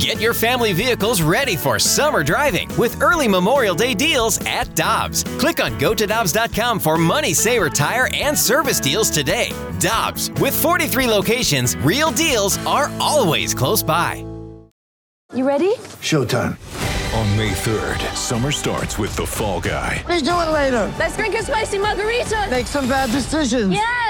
Get your family vehicles ready for summer driving with early Memorial Day deals at Dobbs. Click on gotodobbs.com for money saver tire and service deals today. Dobbs, with 43 locations, real deals are always close by. You ready? Showtime. On May 3rd, summer starts with The Fall Guy. Let's do it later. Let's drink a spicy margarita. Make some bad decisions. Yes.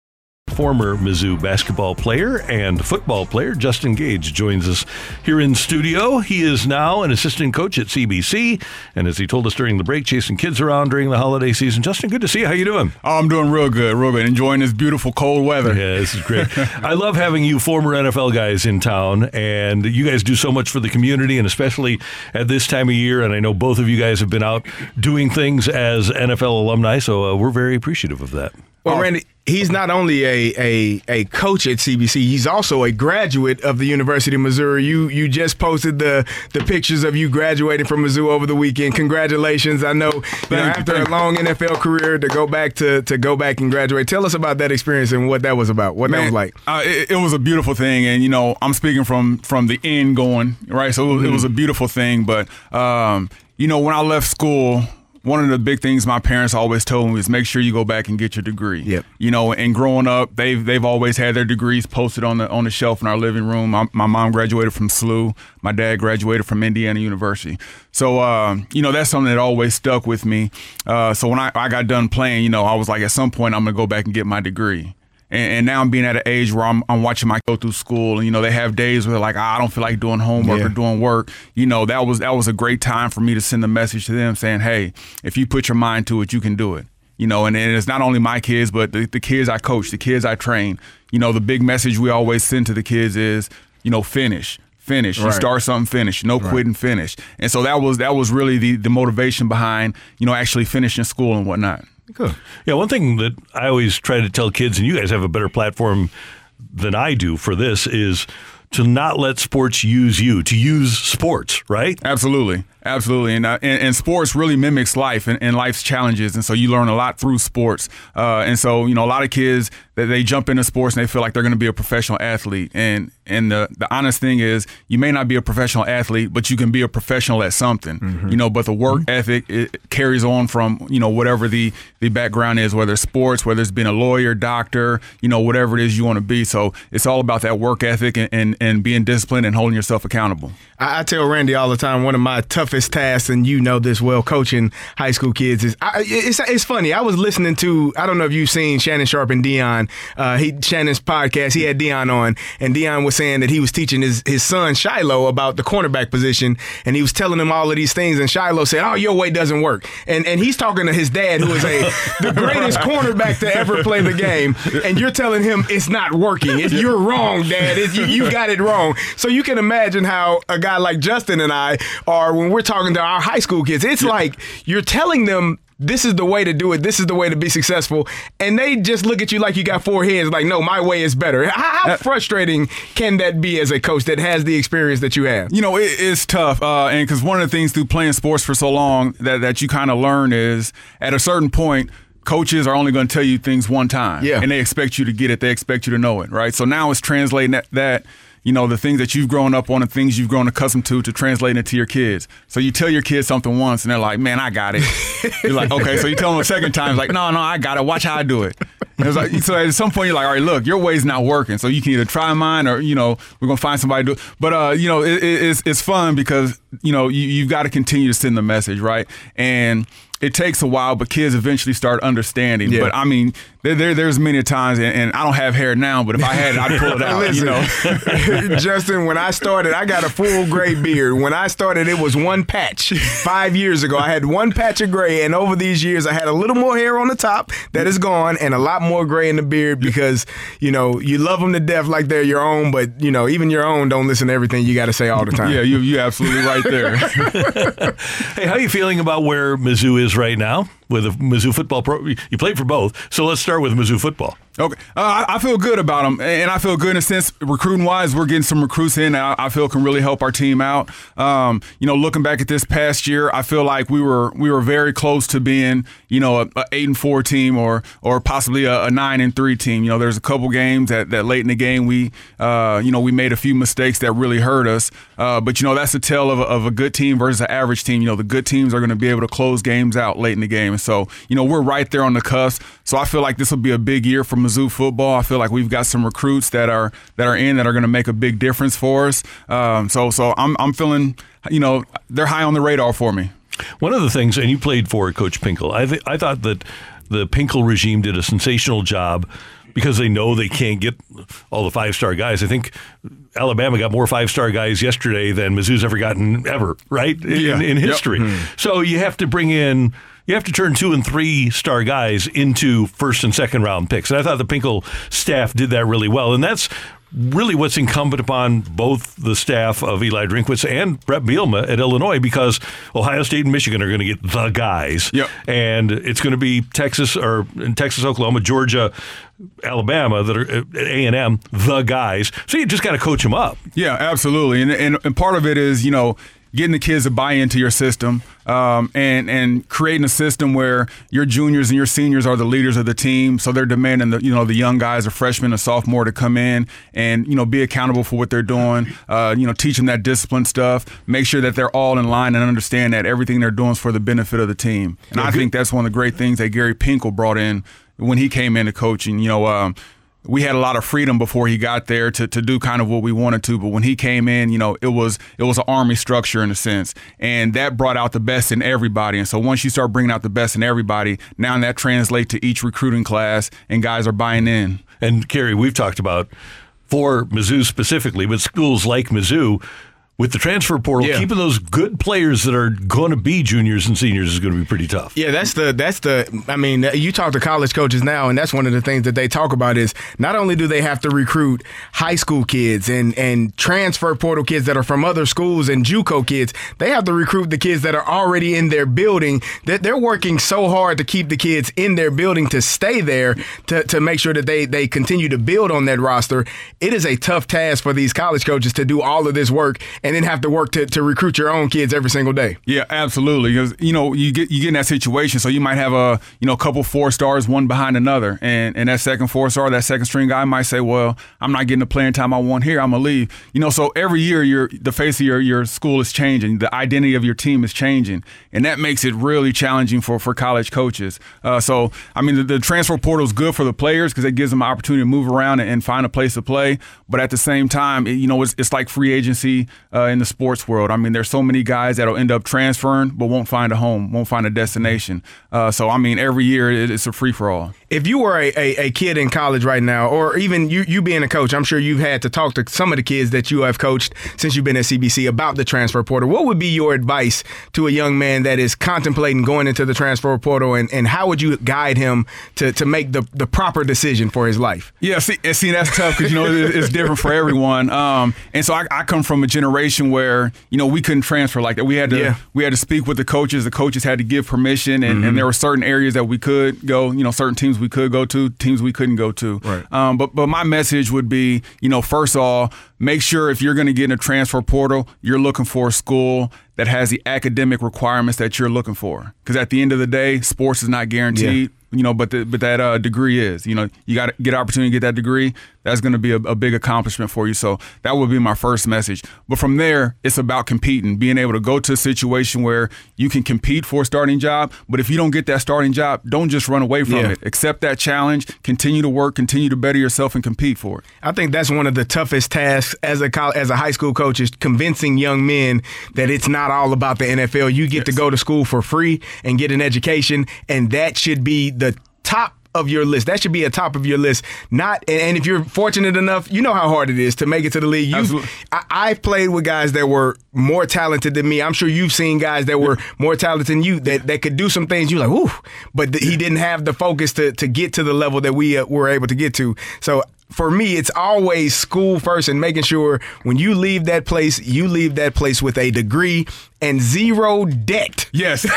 Former Mizzou basketball player and football player Justin Gage joins us here in studio. He is now an assistant coach at CBC, and as he told us during the break, chasing kids around during the holiday season. Justin, good to see you. How you doing? Oh, I'm doing real good, real good. Enjoying this beautiful cold weather. Yeah, this is great. I love having you former NFL guys in town, and you guys do so much for the community, and especially at this time of year. And I know both of you guys have been out doing things as NFL alumni, so uh, we're very appreciative of that. Well, Randy, he's not only a, a a coach at CBC, he's also a graduate of the University of Missouri. You you just posted the the pictures of you graduating from Mizzou over the weekend. Congratulations! I know, you know after a long NFL career to go back to to go back and graduate. Tell us about that experience and what that was about. What that was like. Uh, it, it was a beautiful thing, and you know, I'm speaking from from the end going right. So it was, it was a beautiful thing, but um, you know, when I left school. One of the big things my parents always told me is make sure you go back and get your degree. Yep. You know, and growing up, they've they've always had their degrees posted on the on the shelf in our living room. My, my mom graduated from SLU. My dad graduated from Indiana University. So, um, you know, that's something that always stuck with me. Uh, so when I, I got done playing, you know, I was like, at some point, I'm gonna go back and get my degree. And, and now I'm being at an age where I'm, I'm watching my go through school, and you know they have days where like "Ah, I don't feel like doing homework Yeah. or doing work. You know that was that was a great time for me to send a message to them saying, hey, if you put your mind to it, you can do it. You know, and, and it's not only my kids, but the, the kids I coach, the kids I train. You know, the big message we always send to the kids is, you know, finish, finish. You start something, finish. No quit and finish. And so that was that was really the the motivation behind you know actually finishing school and whatnot. Good. Yeah, one thing that I always try to tell kids, and you guys have a better platform than I do for this, is to not let sports use you, to use sports, right? Absolutely, absolutely, and uh, and, and sports really mimics life and, and life's challenges, and so you learn a lot through sports. Uh, and so you know, a lot of kids that they jump into sports and they feel like they're going to be a professional athlete, and and the the honest thing is, you may not be a professional athlete, but you can be a professional at something. You know, but the work ethic it carries on from you know whatever the the background is, whether it's sports, whether it's being a lawyer, doctor, you know, whatever it is you want to be. So it's all about that work ethic and, and, and being disciplined and holding yourself accountable. I, I tell Randy all the time one of my toughest tasks, and you know this well, coaching high school kids is. I, it's it's funny. I was listening to I don't know if you've seen Shannon Sharpe and Deion. Uh, he Shannon's podcast. He had Deion on, and Deion was saying that he was teaching his his son Shiloh about the cornerback position, and he was telling him all of these things, and Shiloh said, "Oh, your way doesn't work," and and he's talking to his dad, who is a the greatest cornerback to ever play the game, and you're telling him it's not working. You're wrong, Dad. It, you, you got it wrong. So you can imagine how a guy like Justin and I are when we're talking to our high school kids. It's like you're telling them. This is the way to do it. This is the way to be successful. And they just look at you like you got four heads, like, no, my way is better. How, how frustrating can that be as a coach that has the experience that you have? You know, it, it's tough, uh, and because one of the things through playing sports for so long that that you kind of learn is at a certain point. Coaches are only going to tell you things one time, Yeah. and they expect you to get it. They expect you to know it, right? So now it's translating that, that you know the things that you've grown up on and things you've grown accustomed to to translate it to your kids. So you tell your kids something once, and they're like, "Man, I got it." you're like, "Okay." So you tell them a second time, it's like, "No, no, I got it. Watch how I do it." Like, so at some point you're like, "All right, look, your way's not working. So you can either try mine, or you know, we're gonna find somebody to do." It. But uh, you know, it, it, it's it's fun because you know you, you've got to continue to send the message, right? And it takes a while, but kids eventually start understanding. Yeah. But I mean, there, there there's many times, and, and I don't have hair now, but if I had it, I'd pull it out. Listen, you know. Justin, when I started, I got a full gray beard. When I started, it was one patch. Five years ago, I had one patch of gray, and over these years, I had a little more hair on the top that is gone, and a lot more gray in the beard because you know you love them to death like they're your own, but you know even your own don't listen to everything you got to say all the time. Yeah, you you absolutely right there. Hey, how are you feeling about where Mizzou is right now with Mizzou football pro? You played for both, so let's start with Mizzou football. Okay, uh, I, feel good about them, and I feel good in a sense recruiting wise. We're getting some recruits in that I, feel can really help our team out. Um, you know, looking back at this past year, I feel like we were we were very close to being you know a, a eight and four team or or possibly a, a, nine and three team. You know, there's a couple games that, that late in the game we uh, you know we made a few mistakes that really hurt us. Uh, but you know that's the tale of a, of a good team versus an average team. You know, the good teams are going to be able to close games out late in the game, so you know we're right there on the cusp. So I feel like this will be a big year for Mizzou football. I feel like we've got some recruits that are that are in that are going to make a big difference for us. Um, so so I'm I'm feeling you know they're high on the radar for me. One of the things, and you played for Coach Pinkel. I th- I thought that the Pinkel regime did a sensational job because they know they can't get all the five star guys. I think Alabama got more five star guys yesterday than Mizzou's ever gotten ever, right? In, yeah. in history. Yep. Hmm. So you have to bring in you have to turn two and three star guys into first and second round picks. And I thought the Pinkel staff did that really well. And that's really what's incumbent upon both the staff of Eli Drinkwitz and Brett Bielema at Illinois because Ohio State and Michigan are going to get the guys. Yep. And it's going to be Texas or in Texas, Oklahoma, Georgia, Alabama that are uh, at A&M, the guys. So you just got to coach them up. Yeah, absolutely. And, and, and part of it is, you know, getting the kids to buy into your system um, and and creating a system where your juniors and your seniors are the leaders of the team. So they're demanding the you know the young guys, a freshman, a sophomore, to come in and you know be accountable for what they're doing. Uh, you know, teach them that discipline stuff. Make sure that they're all in line and understand that everything they're doing is for the benefit of the team. And yeah, I good. think that's one of the great things that Gary Pinkel brought in when he came into coaching. You know. Um, we had a lot of freedom before he got there to, to do kind of what we wanted to. But when he came in, you know, it was it was an army structure in a sense, and that brought out the best in everybody. And so once you start bringing out the best in everybody, now that translates to each recruiting class, and guys are buying in. And Kerry, we've talked about for Mizzou specifically, but schools like Mizzou with the transfer portal, yeah. keeping those good players that are going to be juniors and seniors is going to be pretty tough. Yeah, that's the that's the. I mean, you talk to college coaches now, and that's one of the things that they talk about is not only do they have to recruit high school kids and and transfer portal kids that are from other schools and JUCO kids, they have to recruit the kids that are already in their building. That they're working so hard to keep the kids in their building to stay there to to make sure that they they continue to build on that roster. It is a tough task for these college coaches to do all of this work and and then have to work to, to recruit your own kids every single day. Yeah, absolutely. Because you know you get you get in that situation, so you might have a you know a couple four stars one behind another, and and that second four star, that second string guy might say, well, I'm not getting the playing time I want here. I'm gonna leave. You know, so every year your the face of your your school is changing, the identity of your team is changing, and that makes it really challenging for for college coaches. Uh, so I mean, the, the, transfer portal is good for the players because it gives them an opportunity to move around and, and, find a place to play. But at the same time, it, you know, it's, it's like free agency. Uh, in the sports world. I mean, there's so many guys that'll end up transferring but won't find a home, won't find a destination. Uh, so I mean, every year it's a free for all. If you were a, a, a, kid in college right now, or even you you being a coach, I'm sure you've had to talk to some of the kids that you have coached since you've been at CBC about the transfer portal. What would be your advice to a young man that is contemplating going into the transfer portal, and, and how would you guide him to, to make the, the proper decision for his life? Yeah, see, see that's tough because you know it's different for everyone. Um, and so I, I come from a generation situation where you know we couldn't transfer like that. We had to yeah. we had to speak with the coaches. The coaches had to give permission, and, mm-hmm. and, there were certain areas that we could go. You know, certain teams we could go to, teams we couldn't go to. Right. Um, but but my message would be, you know, first of all, make sure if you're going to get in a transfer portal, you're looking for a school that has the academic requirements that you're looking for. Because at the end of the day, sports is not guaranteed. Yeah you know, but the, but that uh, degree is, you know, you got to get opportunity to get that degree. That's going to be a, a, big accomplishment for you. So that would be my first message. But from there, it's about competing, being able to go to a situation where you can compete for a starting job. But if you don't get that starting job, don't just run away from yeah. it. Accept that challenge, continue to work, continue to better yourself, and compete for it. I think that's one of the toughest tasks as a as a high school coach is convincing young men that it's not all about the NFL. You get yes. to go to school for free and get an education, and that should be the top of your list. That should be a top of your list. Not and if you're fortunate enough, you know how hard it is to make it to the league. You, I, have played with guys that were more talented than me. I'm sure you've seen guys that were more talented than you that, that could do some things. You're like, ooh, but th- he didn't have the focus to to get to the level that we uh, were able to get to. So for me, it's always school first and making sure when you leave that place, you leave that place with a degree and zero debt. Yes.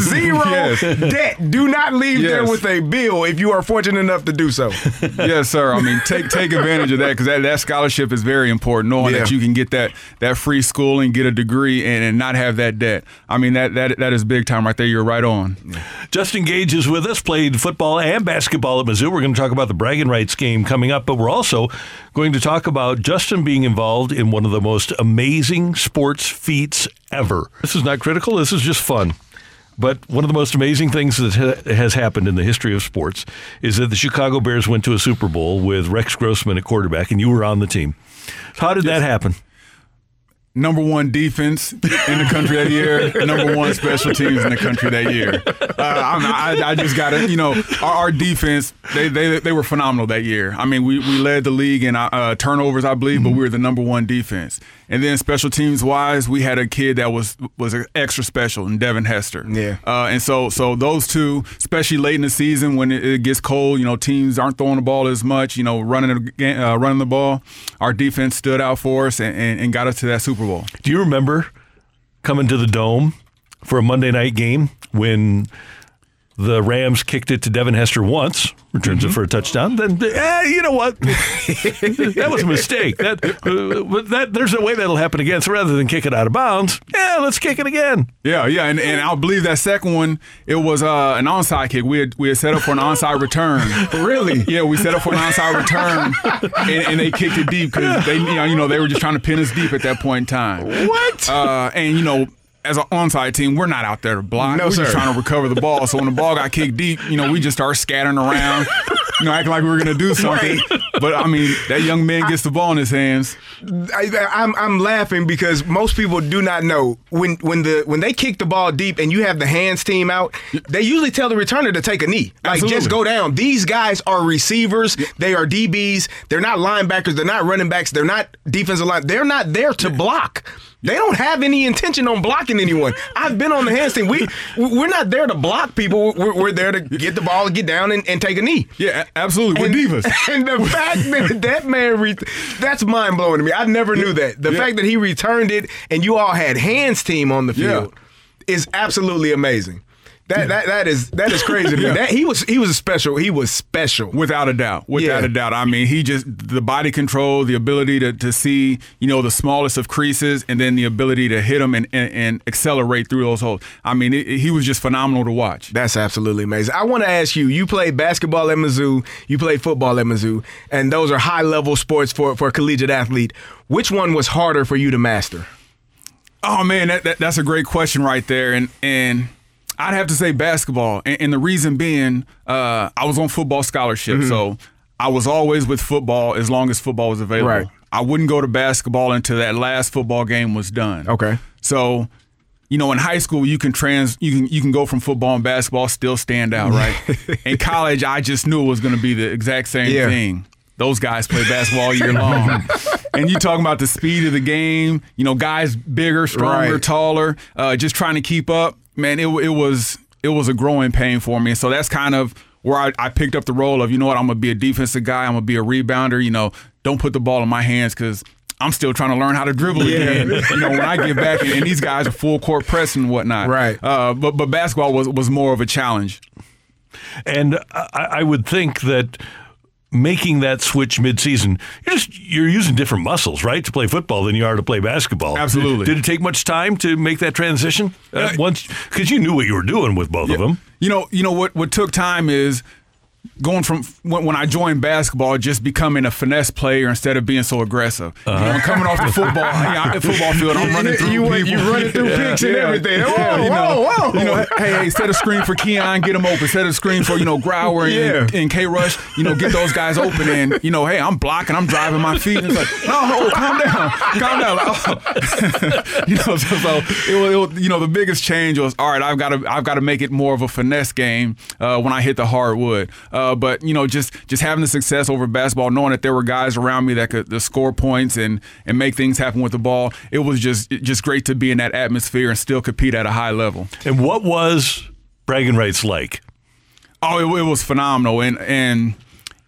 Zero Yes. debt. Do not leave there with a bill if you are fortunate enough to do so. yes, sir. I mean, take take advantage of that because that, that scholarship is very important. Knowing that you can get that that free schooling, get a degree, and, and not have that debt. I mean, that that that is big time right there. You're right on. Justin Gage is with us, played football and basketball at Mizzou. We're going to talk about the bragging rights game coming up, but we're also going to talk about Justin being involved in one of the most amazing sports feats ever. This is not critical, this is just fun. But one of the most amazing things that ha- has happened in the history of sports is that the Chicago Bears went to a Super Bowl with Rex Grossman at quarterback, and you were on the team. How did that happen? Number one defense in the country that year. number one special teams in the country that year. Uh, I, I just got to, you know, our, our defense. They, they they were phenomenal that year. I mean, we, we led the league in uh, turnovers, I believe, but we were the number one defense. And then special teams wise, we had a kid that was was extra special, in Devin Hester. Yeah. Uh, and so so those two, especially late in the season when it, it gets cold, you know, teams aren't throwing the ball as much, you know, running the uh, running the ball. Our defense stood out for us and, and, and got us to that Super Bowl. Do you remember coming to the dome for a Monday night game when the Rams kicked it to Devin Hester once, returns it for a touchdown? Then, eh, you know what? that was a mistake. That, uh, but that there's a way that'll happen again. So rather than kick it out of bounds, yeah, let's kick it again. Yeah, yeah, and, and I believe that second one it was uh, an onside kick. We had we had set up for an onside return. Really? Yeah, we set up for an onside return, and, and they kicked it deep because they you know, you know they were just trying to pin us deep at that point in time. What? Uh, and you know. As an onside team, we're not out there to block. No, we're sir. just trying to recover the ball. So when the ball got kicked deep, you know, we just start scattering around, you know, acting like we were gonna do something. But I mean, that young man gets the ball in his hands. I, I'm I'm laughing because most people do not know when when the when they kick the ball deep and you have the hands team out, they usually tell the returner to take a knee, like Absolutely. just go down. These guys are receivers. They are DBs. They're not linebackers. They're not running backs. They're not defensive line. They're not there to block. They don't have any intention on blocking anyone. I've been on the hands team. We we're not there to block people. We're, we're there to get the ball, get down, and, and take a knee. Yeah, absolutely. We're divas. and the fact that that man, re- that's mind blowing to me. I never knew that. The Yeah. fact that he returned it and you all had hands team on the Yeah. field is absolutely amazing. That that that is that is crazy. Yeah. That he was he was special. He was special. Without a doubt. Without Yeah. a doubt. I mean, he just the body control, the ability to, to see, you know, the smallest of creases, and then the ability to hit them and, and, and accelerate through those holes. I mean, it, he was just phenomenal to watch. That's absolutely amazing. I want to ask you, you played basketball at Mizzou, you played football at Mizzou, and those are high level sports for, for a collegiate athlete. Which one was harder for you to master? Oh man, that, that that's a great question right there, and and I'd have to say basketball, and, and the reason being, uh, I was on football scholarship, so I was always with football as long as football was available. Right. I wouldn't go to basketball until that last football game was done. Okay. So, you know, in high school, you can trans, you can you can go from football and basketball, still stand out, right? in college, I just knew it was going to be the exact same Yeah. thing. Those guys play basketball all year long, and you talking about the speed of the game. You know, guys bigger, stronger, Right. taller, uh, just trying to keep up. Man, it it was it was a growing pain for me. So that's kind of where I, I picked up the role of you know what I'm gonna be a defensive guy. I'm gonna be a rebounder. You know, don't put the ball in my hands because. I'm still trying to learn how to dribble again. You know, when I get back and, and these guys are full court press and whatnot. Right. Uh, but but basketball was was more of a challenge. And I, I would think that making that switch midseason, you're just you're using different muscles, right, to play football than you are to play basketball. Absolutely. Did it take much time to make that transition? Uh, once because you knew what you were doing with both of them. You know, you know what what took time is going from when, when I joined basketball, just becoming a finesse player instead of being so aggressive. You know, I'm coming off the football, yeah, the football field. I'm running through you, people. you running through picks and Yeah. everything. Whoa, Yeah, you know, whoa, whoa. You know, hey, hey, set a screen for Keyon, get him open. Set a screen for you know Grower and, Yeah. and K Rush. You know, get those guys open. And you know, hey, I'm blocking, I'm driving my feet. And it's like, no, no, calm down, calm down. Like, oh. you know, so, so it was, you know, the biggest change was all right. I've got to, I've got to make it more of a finesse game uh, when I hit the hardwood. Uh, but you know, just just having the success over basketball, knowing that there were guys around me that could score points and and make things happen with the ball. It was just just great to be in that atmosphere and still compete at a high level. And what was bragging rights like? Oh, it, it was phenomenal, and and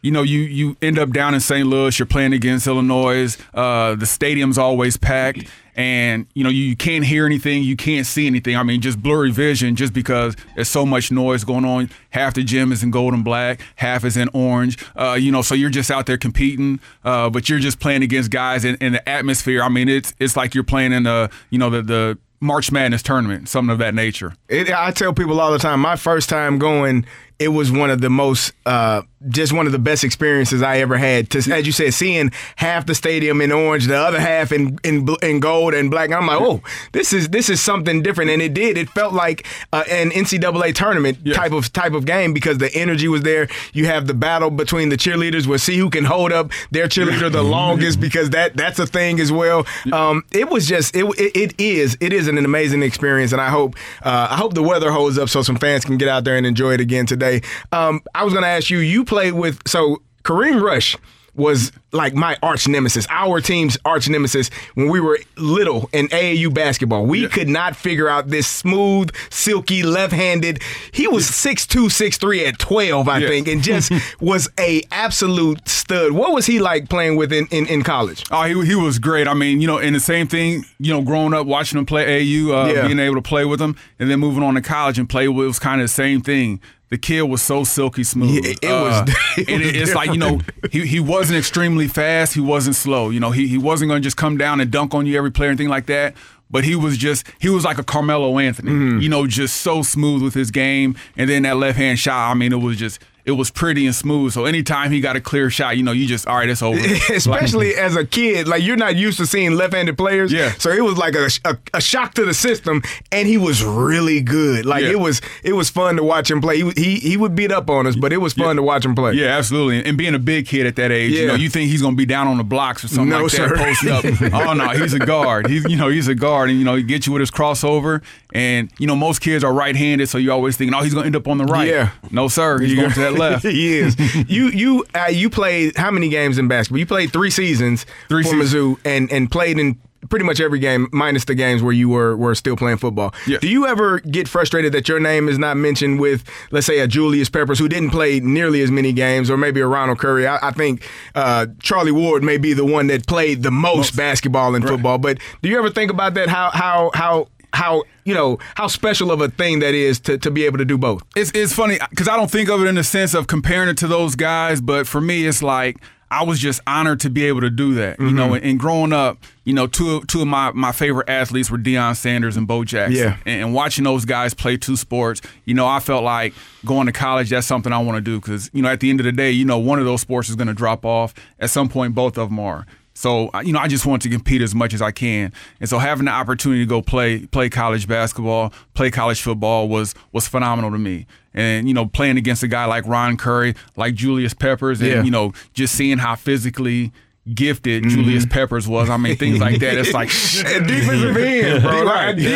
you know you you end up down in St. Louis. You're playing against Illinois. Uh, the stadium's always packed, and you know you can't hear anything, you can't see anything. I mean, just blurry vision, just because there's so much noise going on. Half the gym is in gold and black, half is in orange. Uh, you know, so you're just out there competing, uh, but you're just playing against guys in, in the atmosphere. I mean, it's it's like you're playing in the you know the the March Madness tournament, something of that nature. It, I tell people all the time, my first time going, it was one of the most, uh, just one of the best experiences I ever had. To, as you said, seeing half the stadium in orange, the other half in in, in gold and black. I'm like, oh, this is this is something different, and it did. It felt like uh, an NCAA tournament Yes. type of type of game because the energy was there. You have the battle between the cheerleaders. We'll see who can hold up their cheerleader the longest because that that's a thing as well. Um, it was just it, it it is it is an amazing experience, and I hope uh, I hope the weather holds up so some fans can get out there and enjoy it again today. Um, I was going to ask you. You played with so Kareem Rush was like my arch nemesis, our team's arch nemesis when we were little in AAU basketball. We could not figure out this smooth, silky, left-handed. He was six two, six three at 12, I Yeah. think, and just was a absolute stud. What was he like playing with in, in, in college? Oh, he he was great. I mean, you know, and the same thing, you know, growing up watching him play AU, uh, Yeah. being able to play with him, and then moving on to college and play with, it was kind of the same thing. The kid was so silky smooth. Yeah, it was- it and it, it's like you know, he, he wasn't extremely fast. He wasn't slow. You know, he he wasn't going to just come down and dunk on you every player and thing like that. But he was just he was like a Carmelo Anthony. Mm-hmm. You know, just so smooth with his game, and then that left hand shot. I mean, it was just. It was pretty and smooth. So anytime he got a clear shot, you know, you just all right, it's over. Especially as a kid, like you're not used to seeing left-handed players. Yeah. So it was like a, a, a shock to the system, and he was really good. Like Yeah. it was it was fun to watch him play. He he, he would beat up on us, but it was fun to watch him play. Yeah, absolutely. And being a big kid at that age, you know, you think he's gonna be down on the blocks or something No, like sir. that, posting up. oh no, he's a guard. He's you know he's a guard, and you know he gets you with his crossover. And you know most kids are right-handed, so you're always thinking, oh, he's gonna end up on the right. Yeah. No, sir, he's going to that left. he is. You you uh, you played how many games in basketball? You played three seasons Three for seasons. Mizzou, and and played in pretty much every game, minus the games where you were were still playing football. Yeah. Do you ever get frustrated that your name is not mentioned with, let's say, a Julius Peppers who didn't play nearly as many games, or maybe a Ronald Curry? I, I think uh, Charlie Ward may be the one that played the most, basketball and football. But do you ever think about that? How how how how you know how special of a thing that is to, to be able to do both. It's it's funny because I don't think of it in the sense of comparing it to those guys, but for me, it's like I was just honored to be able to do that. You know, mm-hmm. and, and growing up, you know, two two of my, my favorite athletes were Deion Sanders and Bo Jackson. Yeah. And, and watching those guys play two sports, you know, I felt like going to college. That's something I want to do because you know, at the end of the day, you know, one of those sports is going to drop off at some point. Both of them are. So you know, I just want to compete as much as I can, and so having the opportunity to go play play college basketball, play college football was was phenomenal to me. And you know, playing against a guy like Ron Curry, like Julius Peppers, and Yeah. you know, just seeing how physically gifted Julius Peppers was. I mean, things like that. It's like A defensive end, bro. Right, Like, yeah.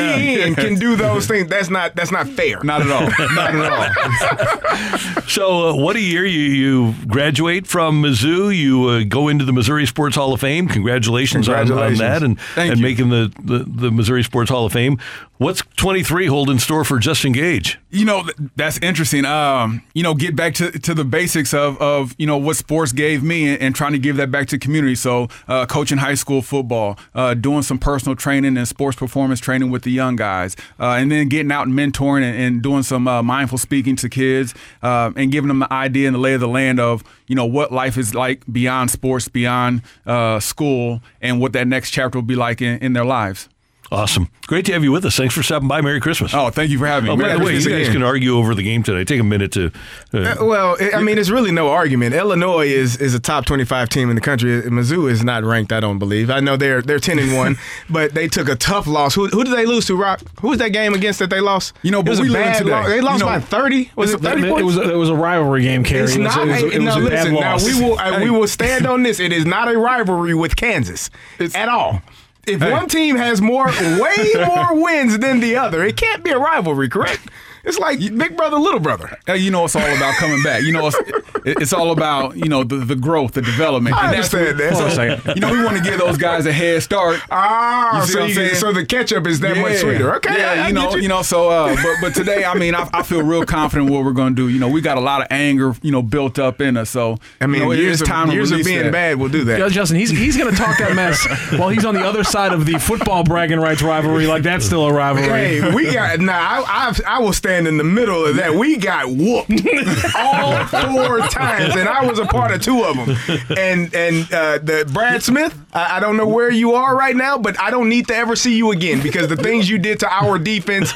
end can do those things. That's not that's not fair. not at all, not at all. So, uh, what a year you, you graduate from Mizzou. You uh, go into the Missouri Sports Hall of Fame. Congratulations, on- On, that and, Thank and you. making the, the, the Missouri Sports Hall of Fame. What's 23 hold in store for Justin Gage? You know, that's interesting. Um, you know, get back to, to the basics of, of, you know, what sports gave me and, and trying to give that back to community. So, uh, coaching high school football, uh, doing some personal training and sports performance training with the young guys, uh, and then getting out and mentoring and, and doing some uh, mindful speaking to kids uh, and giving them the idea and the lay of the land of, you know, what life is like beyond sports, beyond uh, school, and what that next chapter will be like in, in their lives. Awesome. Great to have you with us. Thanks for stopping by. Merry Christmas. Oh, thank you for having me. Oh, by Merry the way, you guys again. can argue over the game today. Take a minute to. Uh, Uh, Well, I I mean, it's really no argument. Illinois is is a top twenty five team in the country. Mizzou is not ranked. I don't believe. I know they're they're ten and one, but they took a tough loss. Who, who did they lose to? Rock. Who was that game against that they lost? You know, it but was we a bad today. loss. They You lost know, by thirty. Was it thirty It points? was it was a rivalry game, Kerry. It's It was, not. it was, a, it was no, a bad listen. Now we will uh, we will stand on this. It is not a rivalry with Kansas at all. If Hey. one team has more, way more wins than the other, it can't be a rivalry, correct? It's like big brother, little brother. Uh, you know, it's all about coming back. You know, it's, it's all about you know the, the growth, the development. I And that's understand that. what- So- so, you know, we want to give those guys a head start. Ah, You see so, what I'm you- saying? so the ketchup is that much sweeter. Okay, Yeah, I- I you know, you. you. know. So, uh, but but today, I mean, I, I feel real confident what we're going to do. You know, we got a lot of anger, you know, built up in us. So, I mean, you know, years is time of, to years of being that. bad will do that. Yeah, Justin, he's he's going to talk that mess while he's on the other side of the football bragging rights rivalry. Like that's still a rivalry. Hey, we got now. I, I I will stand in the middle of that. We got whooped all four times, and I was a part of two of them. And and uh, the Brad Smith, I, I don't know where you are right now, but I don't need to ever see you again because the things you did to our defense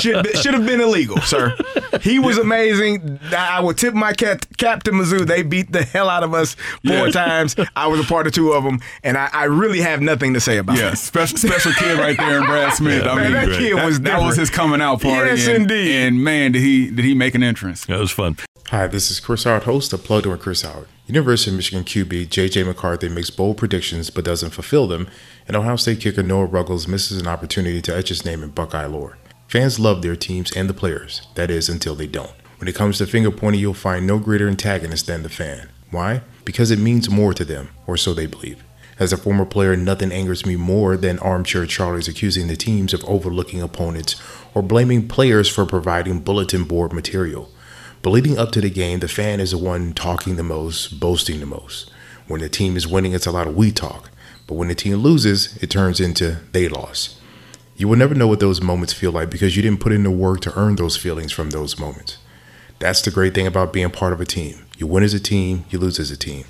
should should have been illegal, sir. He was amazing. I would tip my cap, cap to Mizzou. They beat the hell out of us four Yeah. times. I was a part of two of them, and I, I really have nothing to say about Yeah, it. special special kid right there in Brad Smith. I Man, mean, that kid was that was his coming out party. Yes, and, indeed. And man, did he did he make an entrance? That was fun. Hi, this is Chris Howard, host of Plugged In with Chris Howard. University of Michigan QB J.J. McCarthy makes bold predictions but doesn't fulfill them, and Ohio State kicker Noah Ruggles misses an opportunity to etch his name in Buckeye lore. Fans love their teams and the players, that is, until they don't. When it comes to finger pointing, you'll find no greater antagonist than the fan. Why? Because it means more to them, or so they believe. As a former player, nothing angers me more than armchair Charlies accusing the teams of overlooking opponents or blaming players for providing bulletin board material. But leading up to the game, the fan is the one talking the most, boasting the most. When the team is winning, it's a lot of we talk. But when the team loses, it turns into they lost. You will never know what those moments feel like because you didn't put in the work to earn those feelings from those moments. That's the great thing about being part of a team. You win as a team, you lose as a team.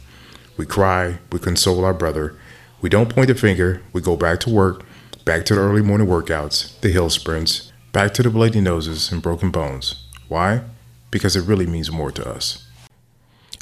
We cry, we console our brother. We don't point the finger, we go back to work, back to the early morning workouts, the hill sprints, back to the bloody noses and broken bones. Why? Because it really means more to us.